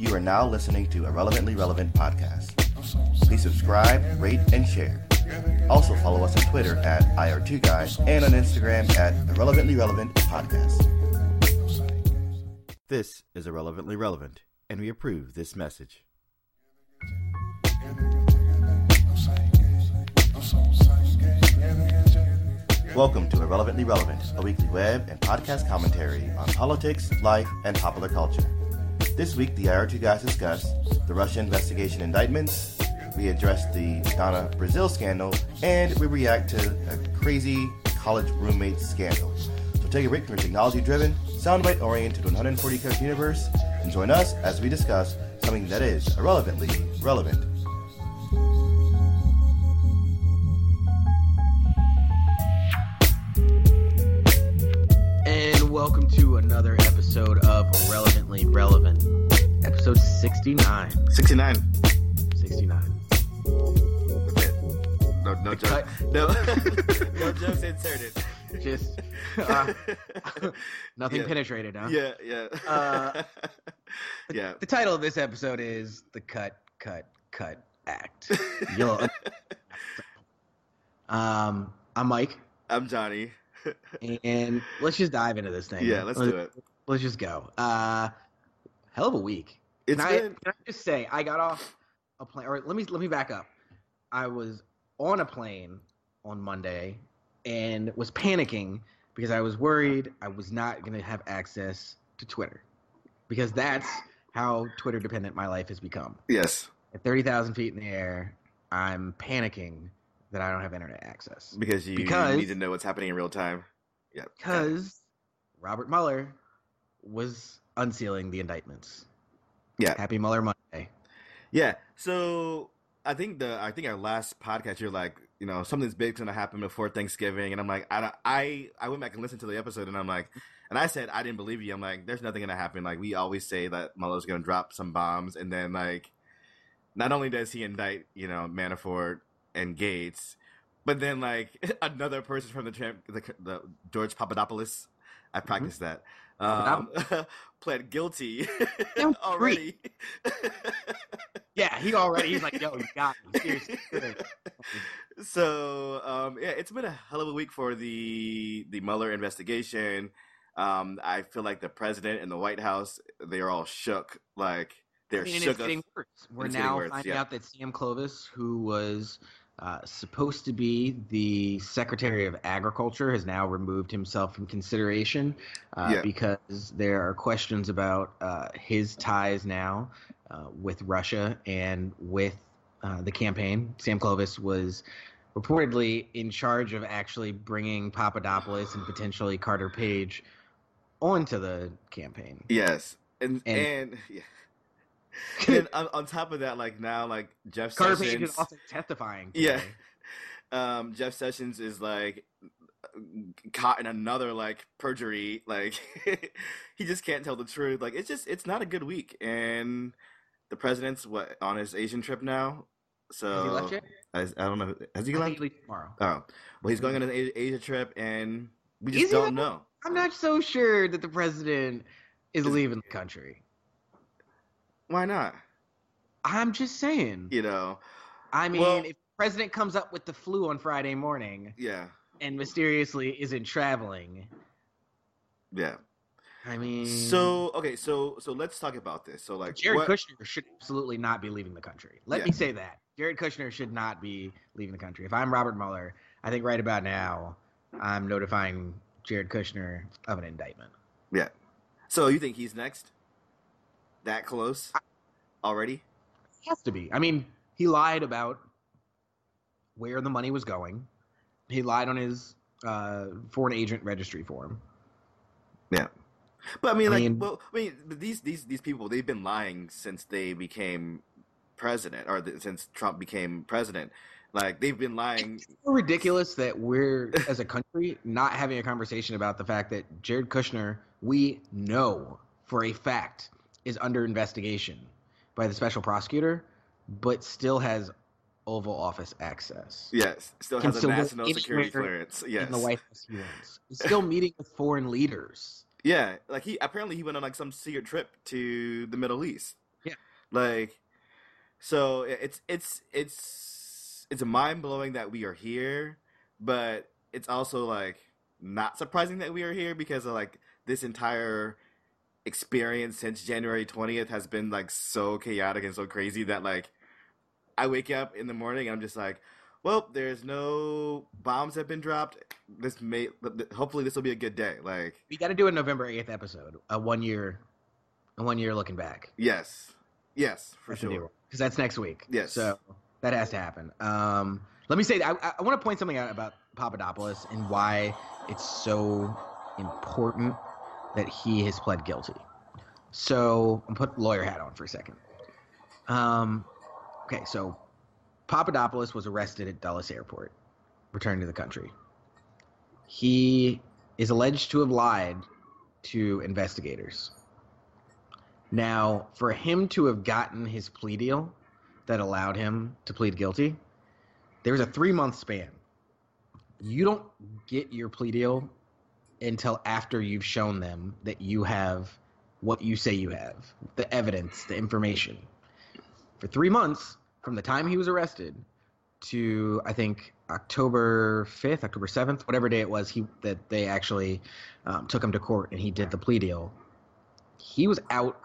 You are now listening to Irrelevantly Relevant Podcast. Please subscribe, rate, and share. Also follow us on Twitter at IR2Guys and on Instagram at Irrelevantly Relevant Podcast. This is Irrelevantly Relevant, and we approve this message. Welcome to Irrelevantly Relevant, a weekly web and podcast commentary on politics, life, and popular culture. This week, the IR2 guys discuss the Russia investigation indictments, we address the Donna Brazile scandal, and we react to a crazy college roommate scandal. So take a break from your technology-driven, soundbite-oriented 140 character universe, and join us as we discuss something that is irrelevantly relevant. And welcome to another episode of Relevantly Relevant. Episode 69. 69. 69. No, no joke. No, no jokes inserted. Just uh, nothing Yeah. penetrated, huh? Yeah, yeah. Uh, yeah. The title of this episode is The Cut, Cut, Cut Act. You'll- um, I'm Mike, I'm Johnny. And let's just dive into this thing. Yeah, let's do it. Let's just go. Uh, hell of a week. It's can, I, been can I just say I got off a plane or let me let me back up. I was on a plane on Monday and was panicking because I was worried I was not going to have access to Twitter because that's how Twitter dependent my life has become. yes, At 30,000 feet in the air, I'm panicking that I don't have internet access because you Because- need to know what's happening in real time. Yeah. because Robert Mueller was unsealing the indictments. Yeah. Happy Mueller Monday. Yeah. So I think the I think our last podcast you're like, you know, something's big's gonna happen before Thanksgiving, and I'm like, I don't- I I went back and listened to the episode, and I'm like, and I said I didn't believe you. I'm like, there's nothing gonna happen. Like we always say that Mueller's gonna drop some bombs, and then like, not only does he indict, you know, Manafort and Gates, but then like another person from the tramp, the, the George Papadopoulos. I practiced that. Um, pled guilty already. Yeah, he already. He's like, yo, you got me. Seriously. so um, yeah, it's been a hell of a week for the the Mueller investigation. Um, I feel like the president and the White House they are all shook. Like they're I mean, shook. it's getting worse. We're it's now worse, finding yeah. out that Sam Clovis, who was uh, supposed to be the Secretary of Agriculture, has now removed himself from consideration uh, Yeah. because there are questions about uh, his ties now uh, with Russia and with uh, the campaign. Sam Clovis was reportedly in charge of actually bringing Papadopoulos and potentially Carter Page onto the campaign. yes, and and, And- yeah. And then on, on top of that, like now, like Jeff Carter Page Sessions, is also testifying. Yeah. um, Jeff Sessions is like caught in another like perjury. Like he just can't tell the truth. Like it's just it's not a good week. And the president's what on his Asian trip now. So Has he left yet? I, I don't know. Has he left? he tomorrow. Oh, well, he's going on an Asia trip, and we just Is don't know. I'm not so sure that the president is Is- leaving the country. Why not? I'm just saying. You know? I mean, well- if the president comes up with the flu on Friday morning Yeah, and mysteriously isn't traveling, yeah. I mean, So okay, so so let's talk about this. So like, Jared what- Kushner should absolutely not be leaving the country. Let Yeah. me say that. Jared Kushner should not be leaving the country. If I'm Robert Mueller, I think right about now, I'm notifying Jared Kushner of an indictment. Yeah. So you think he's next? That close already? has to be. I mean, he lied about where the money was going. He lied on his uh, foreign agent registry form. Yeah. But I mean, I like, mean- well, I mean, these these these people they've been lying since they became president, or the, since Trump became president. Like they've been lying. It's so ridiculous that we're, as a country, not having a conversation about the fact that Jared Kushner, we know for a fact, is under investigation by the special prosecutor, but still has Oval Office access. Yes, still has still go national security clearance. Yes, In the White House hearings. Still meeting with foreign leaders. yeah. Like he apparently he went on like some secret trip to the Middle East. Yeah. Like, so it's it's it's it's mind blowing that we are here, but it's also like not surprising that we are here because of like this entire experience since January 20th has been like so chaotic and so crazy that like I wake up in the morning and I'm just like, well, there's no bombs have been dropped. This may hopefully this will be a good day. Like we got to do a November 8th episode, a one year, a one year looking back. Yes, yes, for that's sure. Because that's next week. Yes. So that has to happen. Um, let me say, I, I want to point something out about Papadopoulos and why it's so important that he has pled guilty. So I'm put lawyer hat on for a second. Um, okay, so Papadopoulos was arrested at Dulles Airport, returned to the country. He is alleged to have lied to investigators. Now, for him to have gotten his plea deal that allowed him to plead guilty, there was a three month span. You don't get your plea deal until after you've shown them that you have what you say you have the evidence, the information. For three months, from the time he was arrested to I think October 5th, October 7th, whatever day it was, he that they actually um, took him to court and he did the plea deal. He was out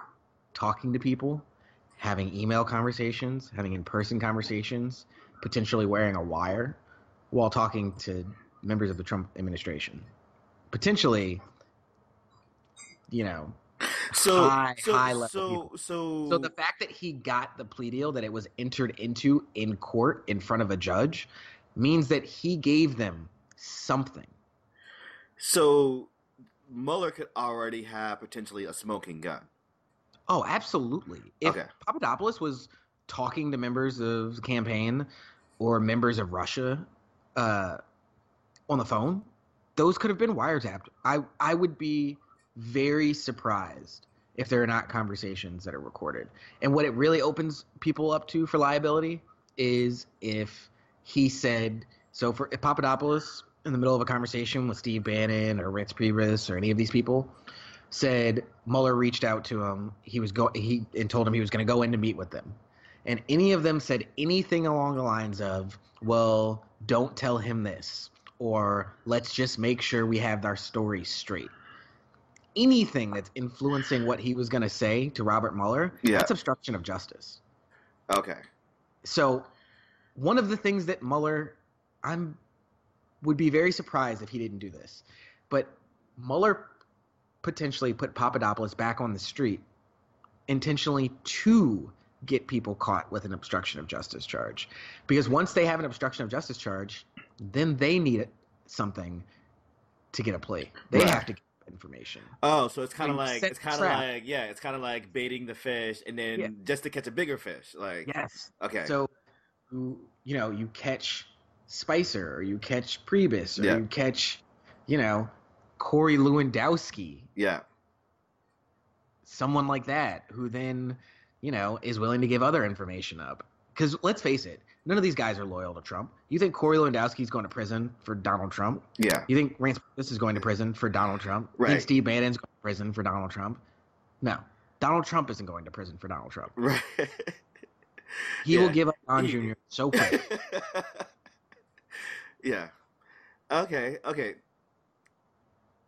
talking to people, having email conversations, having in-person conversations, potentially wearing a wire while talking to members of the Trump administration potentially, you know, so high, so, high level. So so so the fact that he got the plea deal that it was entered into in court in front of a judge means that he gave them something. So Mueller could already have potentially a smoking gun. Oh, absolutely. If okay. Papadopoulos was talking to members of the campaign or members of Russia uh, on the phone, those could have been wiretapped. I I would be very surprised if there are not conversations that are recorded. And what it really opens people up to for liability is if he said so for Papadopoulos in the middle of a conversation with Steve Bannon or Reince Priebus or any of these people said Mueller reached out to him, he was go he and told him he was going to go in to meet with them. And any of them said anything along the lines of, "Well, don't tell him this." Or let's just make sure we have our story straight. Anything that's influencing what he was going to say to Robert Mueller, yeah. that's obstruction of justice. Okay. So, one of the things that Mueller, I'm, would be very surprised if he didn't do this, but Mueller potentially put Papadopoulos back on the street intentionally to get people caught with an obstruction of justice charge. Because once they have an obstruction of justice charge, then they need something to get a play. They right. have to get information. Oh, so it's kind of like it's kind of like yeah, it's kind of like baiting the fish and then yeah. just to catch a bigger fish. Like yes, okay. So you know you catch Spicer or you catch Priebus or yeah. you catch you know Corey Lewandowski. Yeah. Someone like that who then you know is willing to give other information up. Because let's face it, None of these guys are loyal to Trump. You think Corey Lewandowski is going to prison for Donald Trump? Yeah. You think Reince this is going to prison for Donald Trump? Right. You think Steve Bannon's going to prison for Donald Trump? No. Donald Trump isn't going to prison for Donald Trump. Right. he yeah. will give up Don Jr. so quick. yeah. Okay. Okay.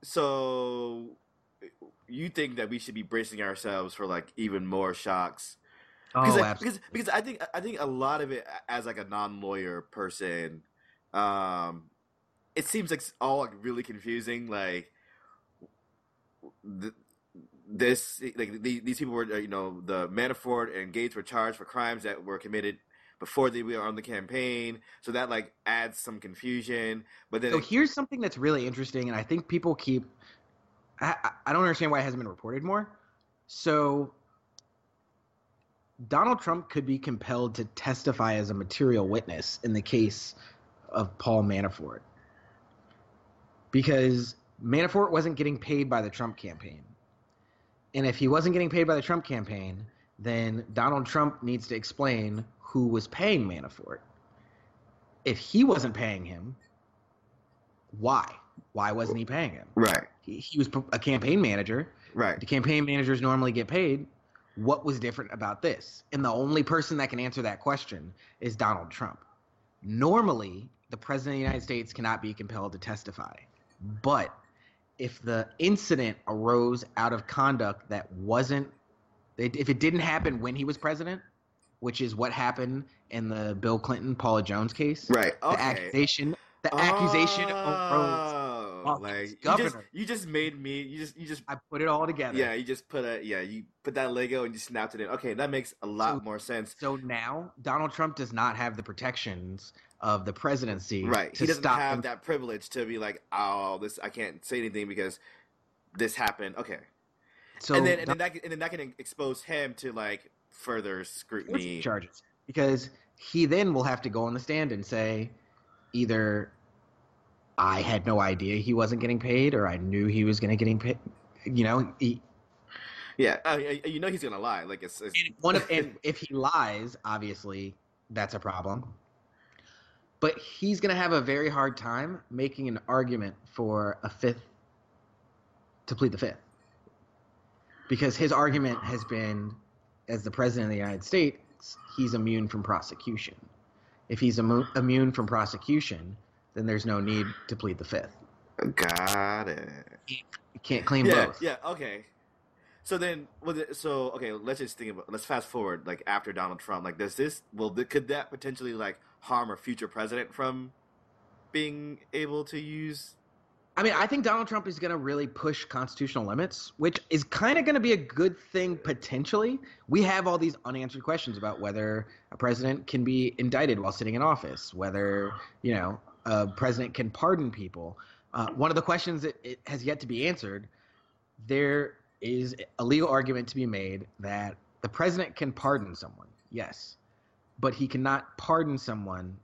So you think that we should be bracing ourselves for like even more shocks oh, I, because because I think I think a lot of it as like a non lawyer person, um, it seems like all like really confusing. Like the, this, like the, these people were, you know, the Manafort and Gates were charged for crimes that were committed before they were on the campaign. So that like adds some confusion. But then, so it, here's something that's really interesting, and I think people keep. I, I don't understand why it hasn't been reported more. So Donald Trump could be compelled to testify as a material witness in the case of Paul Manafort. Because Manafort wasn't getting paid by the Trump campaign. And if he wasn't getting paid by the Trump campaign, then Donald Trump needs to explain who was paying Manafort. If he wasn't paying him, why? Why wasn't he paying him? Right. He, he was a campaign manager. Right. The campaign managers normally get paid what was different about this? And the only person that can answer that question is Donald Trump. Normally, the president of the United States cannot be compelled to testify. But if the incident arose out of conduct that wasn't, if it didn't happen when he was president, which is what happened in the Bill Clinton Paula Jones case, right? Okay. The accusation, the oh, accusation arose Oh, like you just, you just made me. You just you just I put it all together. Yeah, you just put a yeah. You put that Lego and you snapped it in. Okay, that makes a lot So- more sense. So now Donald Trump does not have the protections of the presidency. Right. He doesn't have him. that privilege to be like, oh, this I can't say anything because this happened. Okay. So and then and then that can- and then that can expose him to like further scrutiny. charges because he then will have to go on the stand and say either I had no idea he wasn't getting paid or I knew he was going to getting paid. You know, he, Yeah. You know he's gonna lie. Like it's, it's and one of and if he lies, obviously that's a problem. But he's going to have a very hard time making an argument for a fifth to plead the fifth. Because his argument has been as the president of the United States, he's immune from prosecution. If he's immu- immune from prosecution, then there's no need to plead the fifth. got it. You can't claim yeah, both. Yeah, okay. So then, so okay. Let's just think about. Let's fast forward, like after Donald Trump. Like, does this? Will could that potentially like harm a future president from being able to use? I mean, I think Donald Trump is going to really push constitutional limits, which is kind of going to be a good thing potentially. We have all these unanswered questions about whether a president can be indicted while sitting in office, whether, you know, a president can pardon people. Uh, one of the questions that it has yet to be answered, there is a legal argument to be made that the president can pardon someone, yes, but he cannot pardon someone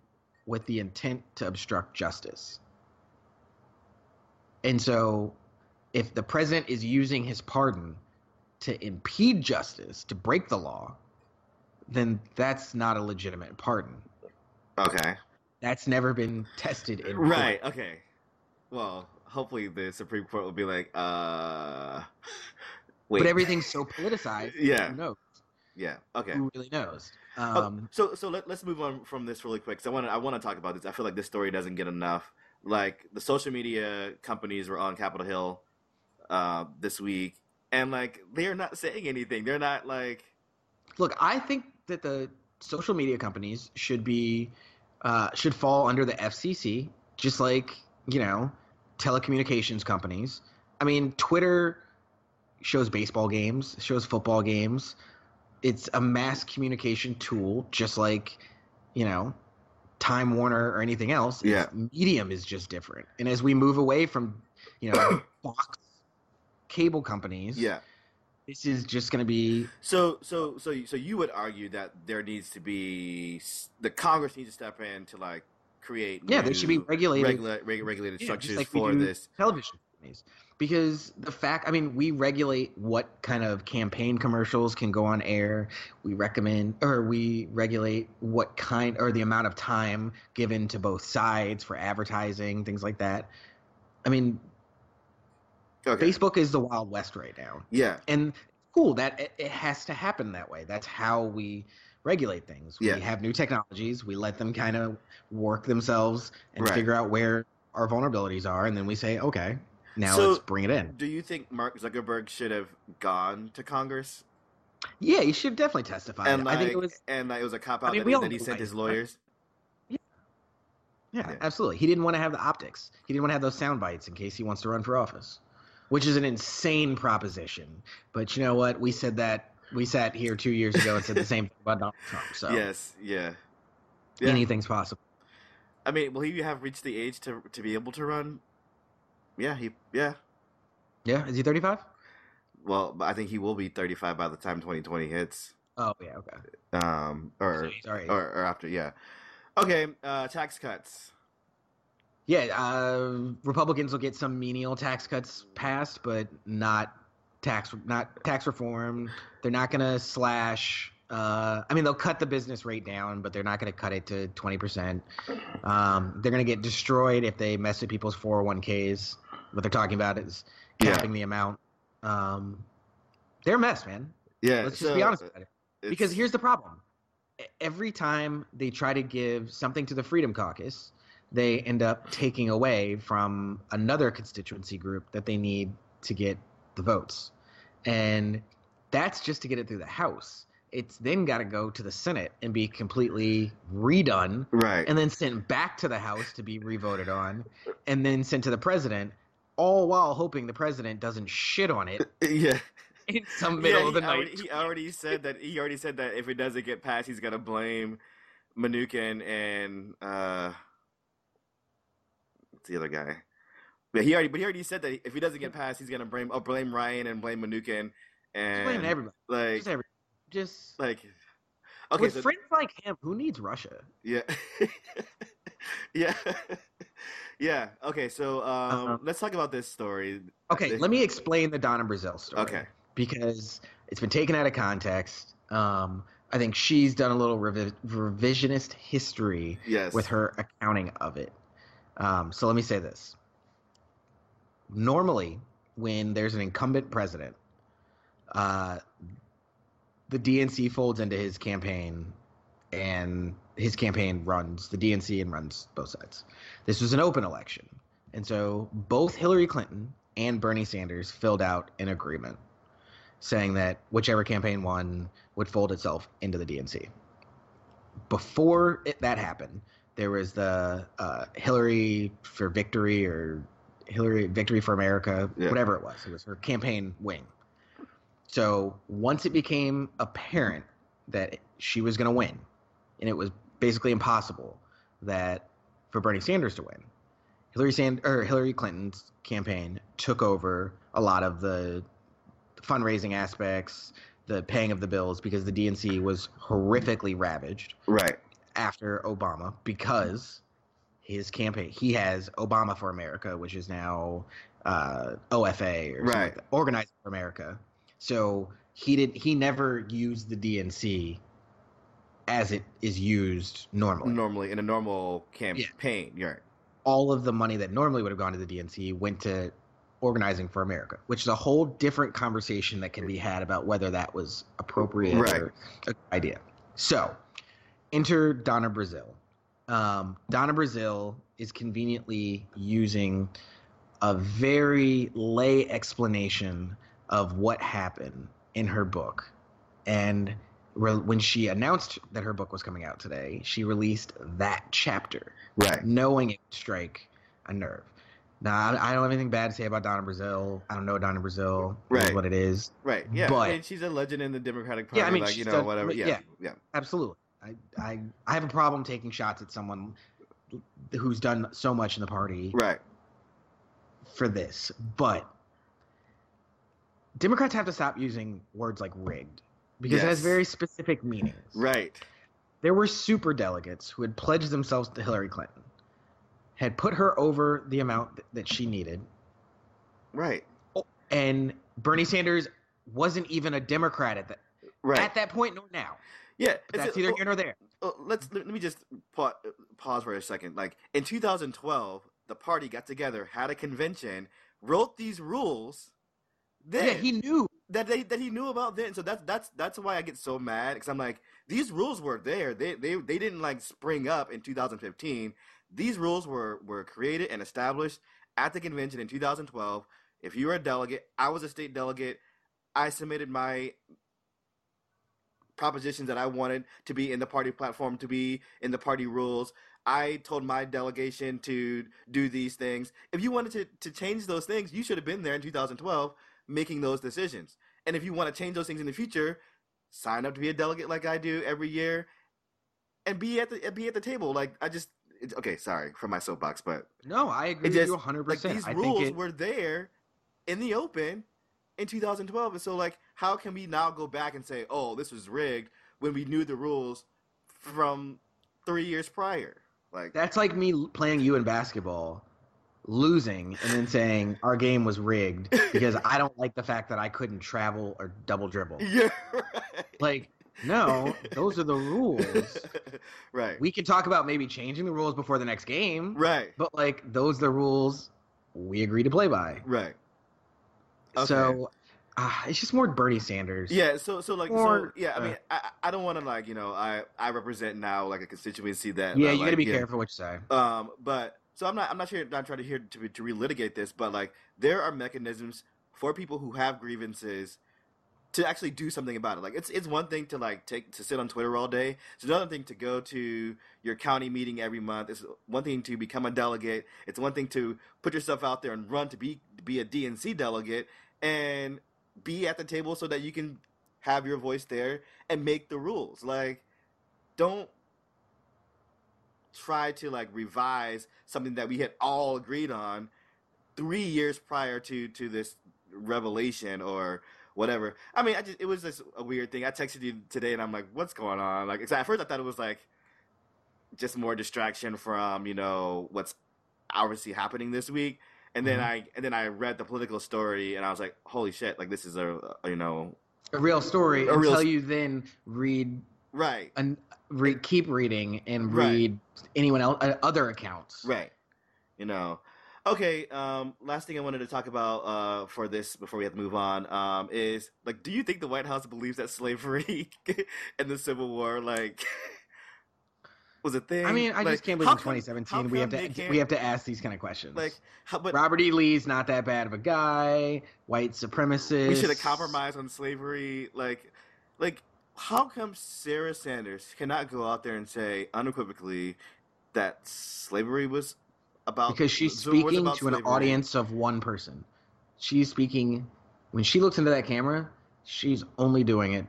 with the intent to obstruct justice. And so, if the president is using his pardon to impede justice, to break the law, then that's not a legitimate pardon. Okay. That's never been tested in court. Right. Okay. Well, hopefully the Supreme Court will be like, uh, wait. But everything's so politicized. Yeah. Who knows? Yeah. Okay. Who really knows? Oh, Um, so so let, let's move on from this really quick. Cause I want to I want to talk about this. I feel like this story doesn't get enough. Like the social media companies were on Capitol Hill uh, this week, and like they're not saying anything. They're not like look, I think that the social media companies should be uh, should fall under the FCC, just like you know telecommunications companies. I mean, Twitter shows baseball games, shows football games. It's a mass communication tool, just like you know Time Warner or anything else. Yeah. medium is just different. And as we move away from you know box cable companies, yeah. This is just going to be So so so so you would argue that there needs to be the Congress needs to step in to like create Yeah, there should be regulated- regula- reg- regulated Yeah, structures like for this. television companies because the fact i mean we regulate what kind of campaign commercials can go on air we recommend or we regulate what kind or the amount of time given to both sides for advertising things like that i mean Okay. facebook is the wild west right now Yeah. and cool that it, it has to happen that way that's how we regulate things we Yeah. have new technologies we let them kind of work themselves and Right. figure out where our vulnerabilities are and then we say okay now So- let's bring it in Do you think Mark Zuckerberg should have gone to Congress? yeah he should definitely testify And like, i think it was and like, it was a cop out I mean, that, we he- all that he sent his lawyers. yeah, Yeah. absolutely he didn't want to have the optics he didn't want to have those sound bites in case he wants to run for office which is an insane proposition but you know what we said that we sat here two years ago and said the same thing about donald trump so Yes. Yeah. Yeah. anything's possible I mean, will he have reached the age to to be able to run? Yeah. He. Yeah. yeah is he 35 Well, I think he will be 35 by the time 2020 hits. oh yeah okay Um. Or So he's all right. or, or after. Yeah. Okay. Uh. Tax cuts. Yeah, uh, Republicans will get some menial tax cuts passed, but not tax not tax reform. They're not going to slash. Uh, I mean, they'll cut the business rate down, but they're not going to cut it to twenty percent. Um, they're going to get destroyed if they mess with people's four hundred one ks. What they're talking about is Yeah. capping the amount. Um, they're a mess, man. Yeah, Let's just so, be honest about it. Because here's the problem. Every time they try to give something to the Freedom Caucus, they end up taking away from another constituency group that they need to get the votes. And that's just to get it through the House. It's then got to go to the Senate and be completely redone right. and then sent back to the House to be revoted on and then sent to the president, all while hoping the president doesn't shit on it yeah. in some middle yeah, of the he night. Already, he already said that. He already said that if it doesn't get passed, he's gonna blame Mnuchin and uh, the other guy? But he already, but he already said that if he doesn't get past, he's gonna blame, oh, blame Ryan and blame Mnuchin and blaming everybody. like, Just every, just like, okay, with so friends like him, who needs Russia? yeah, yeah, yeah. Okay, so um, Um, let's talk about this story. Okay, let me explain the Donna Brazile story. Okay, because it's been taken out of context. Um, I think she's done a little revi- revisionist history yes, with her accounting of it. Um, so let me say this. Normally, when there's an incumbent president, uh, the DNC folds into his campaign, and his campaign runs the DNC and runs both sides. This was an open election, and so both Hillary Clinton and Bernie Sanders filled out an agreement saying that whichever campaign won would fold itself into the DNC. Before it, that happened, there was the uh, Hillary for Victory or Hillary Victory for America, Yeah. whatever it was. It was her campaign wing. So once it became apparent that she was going to win, and it was basically impossible that for Bernie Sanders to win, Hillary Sand or Hillary Clinton's campaign took over a lot of the fundraising aspects, the paying of the bills, because the DNC was horrifically ravaged right, after Obama because his campaign he has Obama for America, which is now uh, OFA or like Right. that, Organizing for America. So he did he never used the DNC as it is used normally. normally in a normal campaign, you're right. All of the money that normally would have gone to the DNC went to Organizing for America, which is a whole different conversation that can be had about whether that was appropriate Right. or a good idea. So, enter Donna Brazile. Um, Donna Brazile is conveniently using a very lay explanation of what happened in her book. And re- when she announced that her book was coming out today, she released that chapter Right. knowing it would strike a nerve. Now, I, don't have anything bad to say about Donna Brazile. I don't know Donna Brazile. It is Right. what it is. Right. Yeah. But- I mean, she's a legend in the Democratic Party. Yeah, I mean, like you know, done- whatever. yeah. Yeah. Yeah. Absolutely. I, I, I have a problem taking shots at someone who's done so much in the party Right. for this. But Democrats have to stop using words like rigged because it has very specific meanings. Right. There were super delegates who had pledged themselves to Hillary Clinton, had put her over the amount th- that she needed, Right. and Bernie Sanders wasn't even a Democrat at that Right. at that point nor now. Yeah. It's that's neither oh, here or there. oh, let's let, let me just pa- pause for a second. Like in 2012, the party got together, had a convention, wrote these rules. Then yeah, he knew. that they that he knew about then. So that's that's that's why I get so mad because I'm like these rules were there. They they they didn't like spring up in 2015. These rules were were created and established at the convention in 2012. If you were a delegate, I was a state delegate. I submitted my propositions that I wanted to be in the party platform, to be in the party rules. I told my delegation to do these things. If you wanted to, to change those things, you should have been there in 2012 making those decisions. And if you want to change those things in the future, sign up to be a delegate like I do every year, and be at the be at the table. Like I just it's, okay, sorry for my soapbox, but No, I agree with just- you 100%. like these I rules it, were there in the open in 2012, and so like how can we now go back and say, oh, this was rigged when we knew the rules from three years prior? Like that's like me playing you in basketball, losing, and then saying our game was rigged because I don't like the fact that I couldn't travel or double dribble. yeah, right. Like, no, those are the rules. right, We can talk about maybe changing the rules before the next game, right, but like those are the rules we agree to play by. right. Okay. So ah, it's just more Bernie Sanders. Yeah, so so like so yeah, I uh, mean I I don't want to like you know I I represent now like a constituency that yeah, you got to be yeah. careful what you say. Um, but so I'm not I'm not sure not trying to here to to relitigate this, but like there are mechanisms for people who have grievances to actually do something about it. Like it's it's one thing to like take to sit on Twitter all day. It's another thing to go to your county meeting every month. It's one thing to become a delegate. It's one thing to put yourself out there and run to be to be a DNC delegate and be at the table so that you can have your voice there and make the rules. Like don't try to like revise something that we had all agreed on three years prior to to this revelation or whatever. I mean, I just it was just a weird thing. I texted you today and I'm like, what's going on? Like, at first I thought it was like just more distraction from you know what's obviously happening this week. And then Mhm. I and then I read the Politico story and I was like, holy shit! Like this is a, a you know A real story A real until s- you then read right and read, keep reading and Right. read anyone else uh, other accounts. Right. You know. Okay, um, last thing I wanted to talk about uh, for this before we have to move on um, is like, do you think the White House believes that slavery and the Civil War like was a thing? I mean, I Like, just can't believe in 2017 how we have to we have to ask these kind of questions. like, how, but Robert E. Lee's not that bad of a guy. White supremacist. we should have compromised on slavery. Like, like how come Sarah Sanders cannot go out there and say unequivocally that slavery was about because she's the Civil War was speaking about to an audience of one person. She's speaking when she looks into that camera. She's only doing it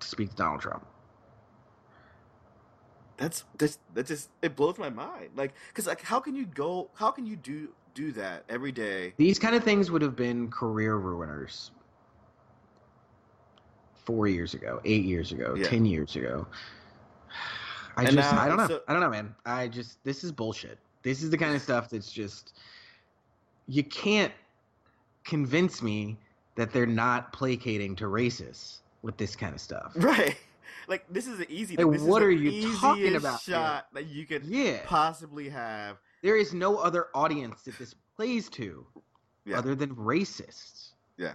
to speak to Donald Trump. That's that's that just it blows my mind. Like, because like, how can you go? How can you do do that every day? These kind of things would have been career ruiners four years ago, eight years ago, Yeah. ten years ago. I And just, now- I don't know. so- I don't know, man. I just, this is bullshit. This is the kind of stuff that's just, you can't convince me that they're not placating to racists with this kind of stuff. Right. Like this is an easy. Like, this is what are you talking about here? Shot that you could Yeah. possibly have. There is no other audience that this plays to Yeah. other than racists. Yeah.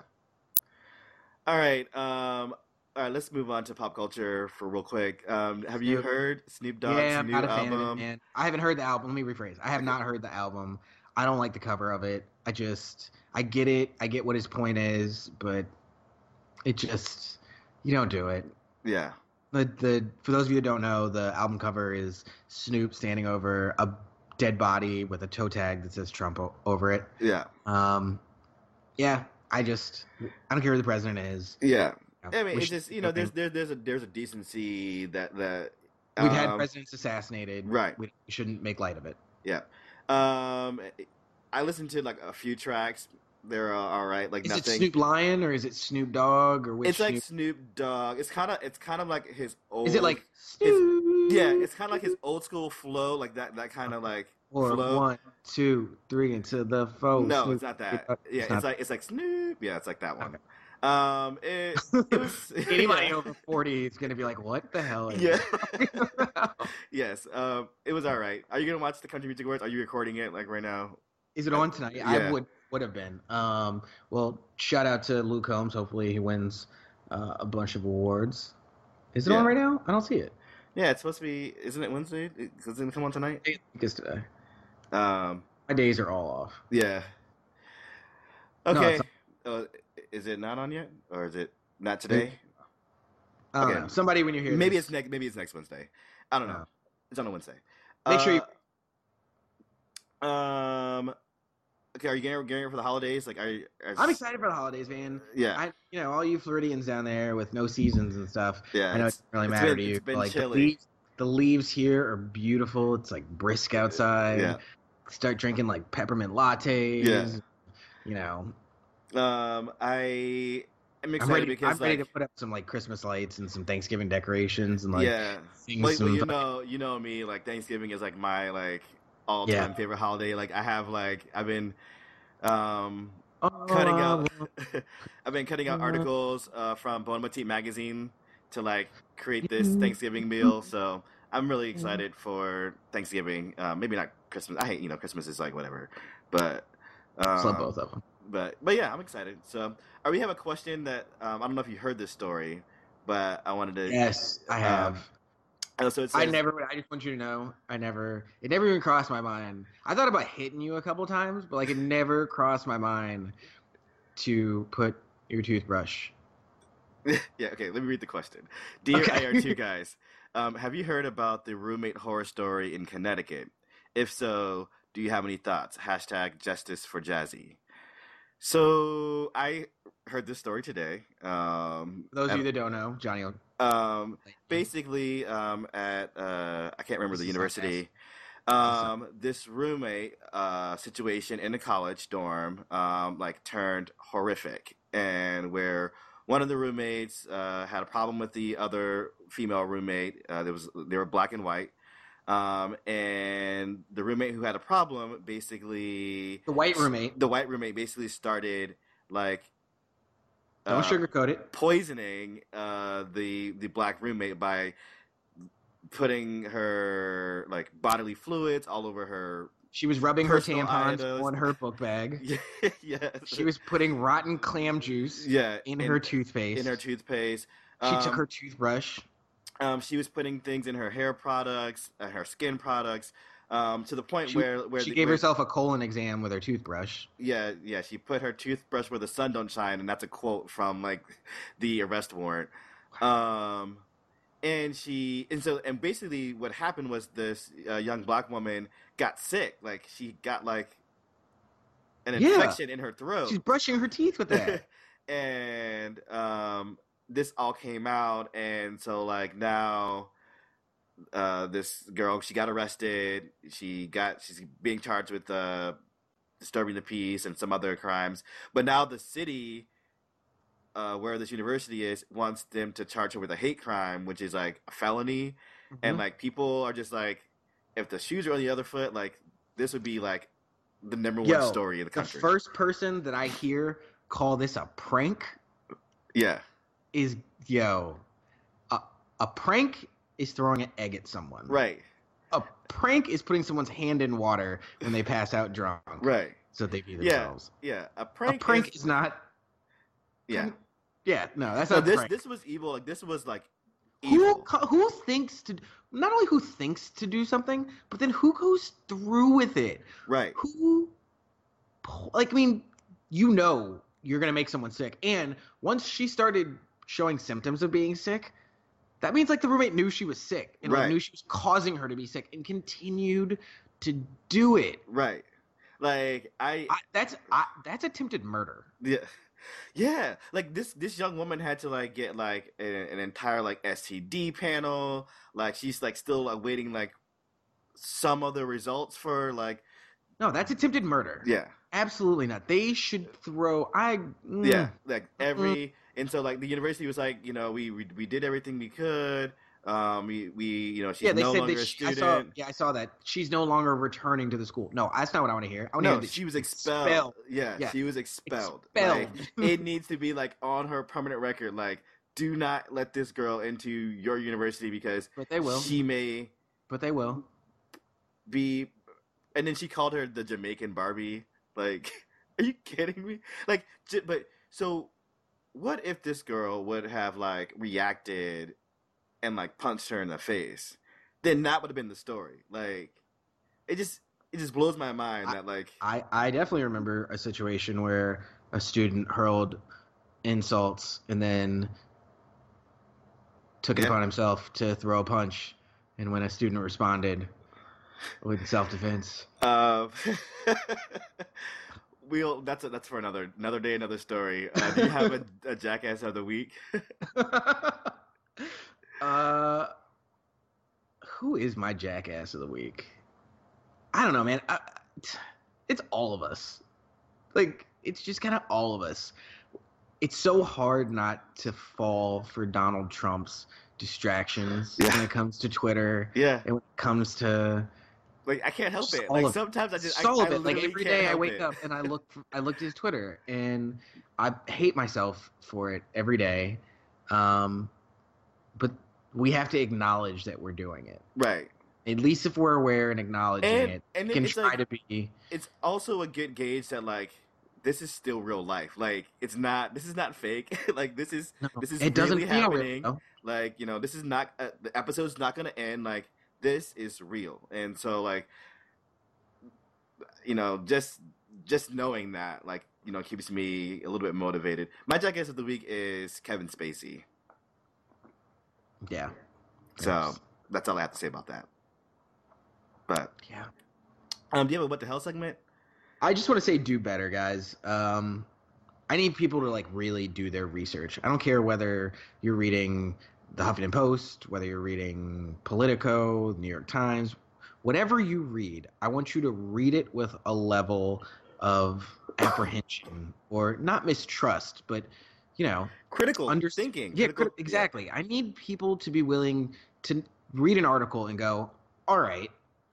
All right. Um. All right. Let's move on to pop culture for real quick. Um. Have you heard Snoop Dogg's yeah, I'm new not a fan album? of it, man. I haven't heard the album. Let me rephrase. I have not heard the album. I don't like the cover of it. I just, I get it. I get what his point is, but it just, you don't do it. Yeah. The the for those of you who don't know, the album cover is Snoop standing over a dead body with a toe tag that says Trump o- over it. Yeah. Um, yeah, I just, I don't care who the president is. Yeah. I mean, it's just you know, there's there, there's a there's a decency that that we've had um, presidents assassinated. right. We shouldn't make light of it. Yeah. Um, I listened to like a few tracks. They're uh, all right. Like Is nothing. it Snoop Lion or is it Snoop Dogg or which? it's like Snoop? Snoop Dogg. It's kind of it's kind of like his old. Is it like Snoop? yeah? It's kind of like his old school flow, like that that kind of like or flow. one, two, three into the foe. no, Snoop. it's not that. Yeah, it's like it's like Snoop. Yeah, it's like that one. Okay. Um, it, it was Anybody yeah. over forty is gonna be like, "What the hell?" Is Yeah. yes. Um, it was all right. Are you gonna watch the Country Music Awards? Are you recording it like right now? is it on tonight? Yeah. I would would have been. Um, well, shout out to Luke Combs. Hopefully, he wins uh, a bunch of awards. Is it Yeah. on right now? I don't see it. Yeah, it's supposed to be. Isn't it Wednesday? It- Does it come on tonight? I think it's today. Um, My days are all off. yeah. Okay. it's uh, is it not on yet, or is it not today? I Okay. know. Somebody when you hear Maybe this, it's next. Maybe it's next Wednesday. I don't know. Oh. It's on a Wednesday. Make sure you- Uh, Um. Okay, are you getting, getting ready for the holidays? Like, are you? Are, I'm excited for the holidays, man. Yeah, I, you know, all you Floridians down there with no seasons and stuff. yeah. I know it doesn't really matter been- to you. it's been like the leaves, the leaves here are beautiful. It's like brisk outside. Yeah. Start drinking like peppermint lattes. Yeah. You know, Um, I am I'm excited ready. because I'm ready to put up some like Christmas lights and some Thanksgiving decorations and like yeah. Like, some. you know, you know me. Like Thanksgiving is like my like all time Yeah. favorite holiday. Like I have like I've been um Oh, cutting out I've been cutting out Mhm. articles uh, from Bon Appetit magazine to like create this. Thanksgiving meal. So I'm really excited for Thanksgiving. Uh, maybe not Christmas. I hate you know Christmas is like whatever, but Just love um, both of them. but but yeah, I'm excited. So, uh, we have a question that um, I don't know if you heard this story, but I wanted to. Yes, I Um, have. Uh, so it I never. I just want you to know. I never. It never even crossed my mind. I thought about hitting you a couple times, but like it never crossed my mind to put your toothbrush. yeah, okay, let me read the question. Dear Okay. IR2 guys, um, have you heard about the roommate horror story in Connecticut? If so, do you have any thoughts? Hashtag justice for Jazzy. So I heard this story today. Um, For those of you that don't know, Johnny. will- um, basically um, at uh, I can't remember the This is university. Um, this roommate uh, situation in a college dorm um, like turned horrific, and where one of the roommates uh, had a problem with the other female roommate. Uh, there was they were black and white, um, and the roommate who had a problem basically the white roommate. the white roommate basically started like Don't uh, sugarcoat it. poisoning uh, the the black roommate by putting her like bodily fluids all over her. She was rubbing her tampons items. on her book bag. yes. She was putting rotten clam juice yeah in her toothpaste. in her toothpaste. she took Um, her toothbrush. Um, she was putting things in her hair products, uh, her skin products, um, to the point She- where where She the- gave where- herself a colon exam with her toothbrush. Yeah, yeah. She put her toothbrush where the sun don't shine, and that's a quote from like the arrest warrant. Um, and she and so and basically what happened was this uh, young black woman got sick. Like she got like an Yeah. infection in her throat. She's brushing her teeth with that. and um, this all came out, and so like now, uh, this girl she got arrested. She got she's being charged with uh, disturbing the peace and some other crimes. But now the city, uh, where this university is, wants them to charge her with a hate crime, which is like a felony. And Mhm. like people are just like, if the shoes are on the other foot, like this would be like the number one Yo, story in the country. the first person that I hear call this a prank yeah, is yo. A, a prank is throwing an egg at someone. right, A prank is putting someone's hand in water when they pass out drunk. right. So they Yeah. themselves. Yeah, yeah. a prank. a prank is, is, not. yeah. Yeah, no, that's So not a this prank. this was evil. Like this was like who evil. co- who thinks to not only who thinks to do something, but then who goes through with it? right. Who, like, I mean, you know, you're gonna make someone sick, and once she started showing symptoms of being sick, that means like the roommate knew she was sick and like, knew she was causing her to be sick, and continued to do it. Right. Like I, I, that's I, that's attempted murder. yeah. Yeah, like this this young woman had to like get like an, an entire like STD panel. Like she's like still awaiting like some of the results for like No, that's attempted murder. yeah Absolutely not. They should throw. I mm, yeah like every and so like the university was like you know we we, we did everything we could. Um, we we you know she's yeah, they no said longer that a she, I saw. Yeah, I saw that she's no longer returning to the school. No, that's not what I want to hear. I want to No, hear that she was expelled. Yeah, Yeah. she was expelled. Expelled. Like, it needs to be like on her permanent record. Like, do not let this girl into your university because but they will. she may but they will. be. And then she called her the Jamaican Barbie. Like, are you kidding me? Like, j- but so what if this girl would have like reacted and like punched her in the face? Then that would have been the story. Like, it just it just blows my mind that like I I definitely remember a situation where a student hurled insults and then took it Yeah. upon himself to throw a punch, and when a student responded with self defense. Uh, we'll that's a, that's for another another day, another story. Uh, do you have a, a jackass of the week? uh, who is my jackass of the week? I don't know, man. I, it's all of us. Like, it's just kind of all of us. It's so hard not to fall for Donald Trump's distractions Yeah. when it comes to Twitter Yeah, and when it comes to like I can't help it. Like sometimes I just I, I it. Like every day I wake it. up and I look I look at his Twitter and I hate myself for it every day. Um, but we have to acknowledge that we're doing it. Right, At least if we're aware and acknowledging and it, and can it's try like to be. it's also a good gauge that like this is still real life. Like it's not. This is not fake. like this is No, this is it doesn't really happening. real. like you know this is not uh, the episode's not gonna end like this is real and so like you know just just knowing that like you know keeps me a little bit motivated my jackass of the week is kevin spacey Yeah. so that's all i have to say about that but Yeah. um do you have a what the hell segment I just want to say do better, guys. Um, I need people to like really do their research. I don't care whether you're reading the Huffington Post, whether you're reading Politico, New York Times, whatever you read. I want you to read it with a level of apprehension or not mistrust, but you know, critical Under- thinking yeah, critical, crit- exactly. I need people to be willing to read an article and go, "All right,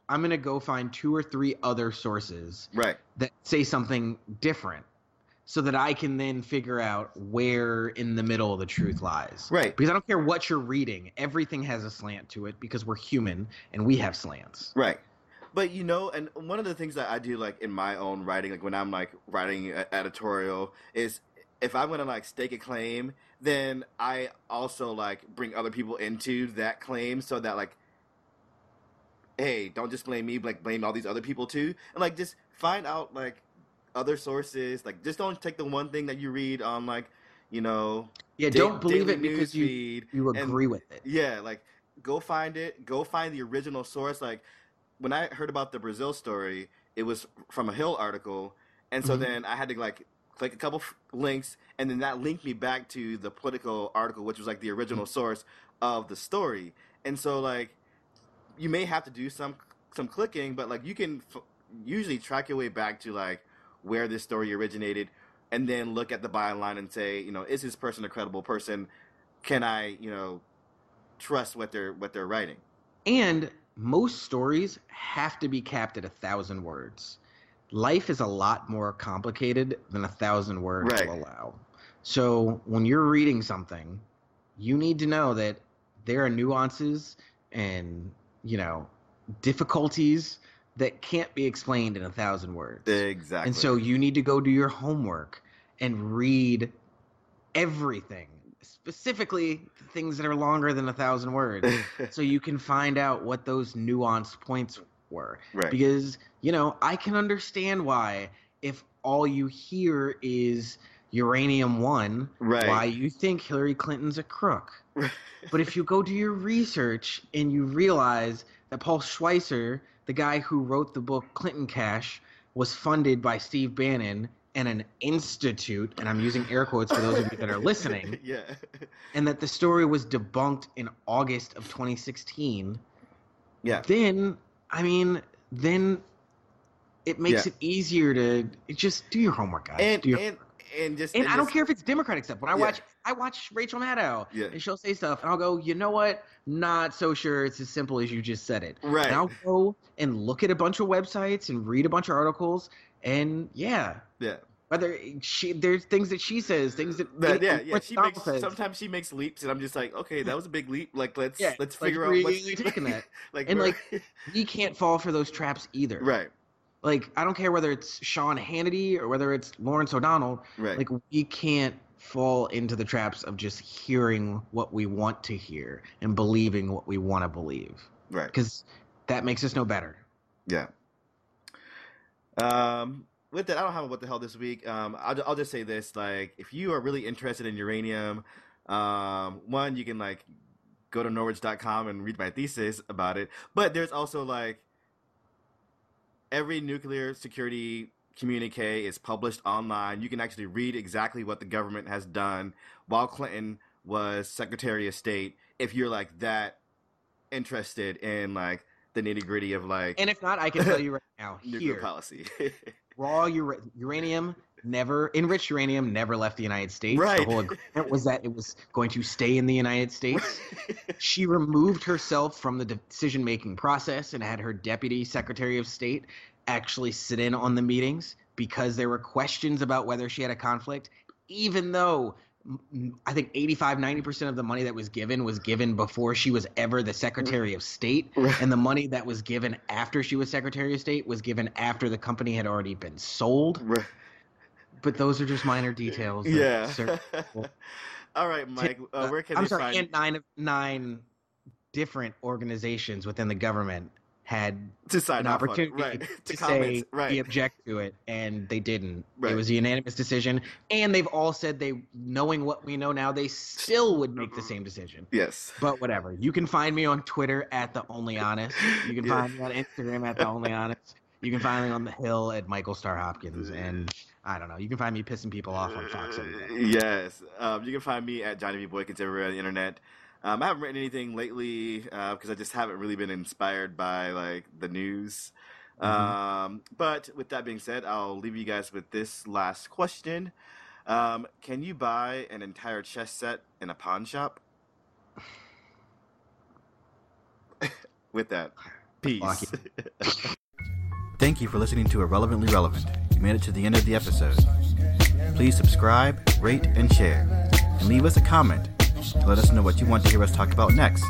I'm going to go find two or three other sources right that say something different so that I can then figure out where in the middle the truth lies. right Because I don't care what you're reading, everything has a slant to it because we're human and we have slants. Right. But you know, and one of the things that I do like in my own writing, like when I'm like writing an editorial, is if I'm gonna like stake a claim, then I also like bring other people into that claim so that like, hey, don't just blame me, like blame all these other people too, and like just find out like other sources. Like just don't take the one thing that you read on like, you know, Yeah, da- don't believe it because you, feed. you and- agree with it. Yeah, like go find it. Go find the original source. Like when I heard about the Brazile story, it was from a Hill article, and so Mhm. then I had to like click a couple f- links, and then that linked me back to the Politico article, which was like the original source of the story. And so like you may have to do some some clicking, but like you can f- usually track your way back to like where this story originated, and then look at the byline and say, you know, is this person a credible person? Can I, you know, trust what they're what they're writing? And most stories have to be capped at a thousand words. Life is a lot more complicated than a thousand words Right. will allow. So when you're reading something, you need to know that there are nuances and, you know, difficulties that can't be explained in a thousand words. Exactly. And so you need to go do your homework and read everything, specifically things that are longer than a thousand words so you can find out what those nuanced points were. right. Because, you know, I can understand why if all you hear is uranium one, Right. why you think Hillary Clinton's a crook. But if you go do your research and you realize that Paul Schweizer, the guy who wrote the book Clinton Cash, was funded by Steve Bannon and an institute, and I'm using air quotes for those of you that are listening, yeah. and that the story was debunked in August of 2016, Yeah. then I mean, then it makes Yeah. it easier to just do your homework, guys. And do your, and and just and I don't care if it's Democratic stuff. When I Yeah. watch, I watch Rachel Maddow, Yeah. and she'll say stuff, and I'll go, you know what? Not so sure it's as simple as you just said it. Right. And I'll go and look at a bunch of websites and read a bunch of articles, and yeah, yeah. whether she there's things that she says, things that, That- yeah, yeah. She makes says. sometimes she makes leaps, and I'm just like, okay, that was a big leap. Like let's Yeah, let's like, figure out what's you're taking that. like And, like we can't fall for those traps either. right, Like I don't care whether it's Sean Hannity or whether it's Lawrence O'Donnell. right, Like we can't fall into the traps of just hearing what we want to hear and believing what we want to believe right. because that makes us no better. Yeah. Um, with that, I don't have a what the hell this week. Um, I'll, I'll just say this: like, if you are really interested in uranium, um, one you can like go to Norwich.com and read my thesis about it. But there's also like every nuclear security communique is published online. You can actually read exactly what the government has done while Clinton was Secretary of State. If you're like that interested in like the nitty gritty of like And if not, I can tell you right now nuclear here, policy. raw ura- uranium never enriched uranium never left the United States. Right. The whole agreement was that it was going to stay in the United States. she removed herself from the decision making process and had her deputy secretary of state actually sit in on the meetings because there were questions about whether she had a conflict even though i think 85 90% of the money that was given was given before she was ever the secretary of state and the money that was given after she was secretary of state was given after the company had already been sold but those are just minor details. Yeah. All right, Mike. Uh, where can I'm sorry, find? and nine nine different organizations within the government had to sign an opportunity right? to, to say comment, right? we object to it, and they didn't. Right. It was a unanimous decision, and they've all said they, knowing what we know now, they still would make the same decision. Yes. But whatever. You can find me on Twitter at the Only Honest. You can Yeah. find me on Instagram at the Only Honest. You can find me on the Hill at Michael Starr Hopkins, and I don't know. You can find me pissing people off on Fox every day. Yes. Um, you can find me at Johnny V. Boykins everywhere on the internet. Um, I haven't written anything lately because I just haven't really been inspired by like the news. Mhm. Um, but with that being said, I'll leave you guys with this last question. Um, can you buy an entire chess set in a pawn shop? with that, peace. Thank you for listening to Irrelevantly Relevant. You made it to the end of the episode. Please subscribe, rate, and share. And leave us a comment to let us know what you want to hear us talk about next.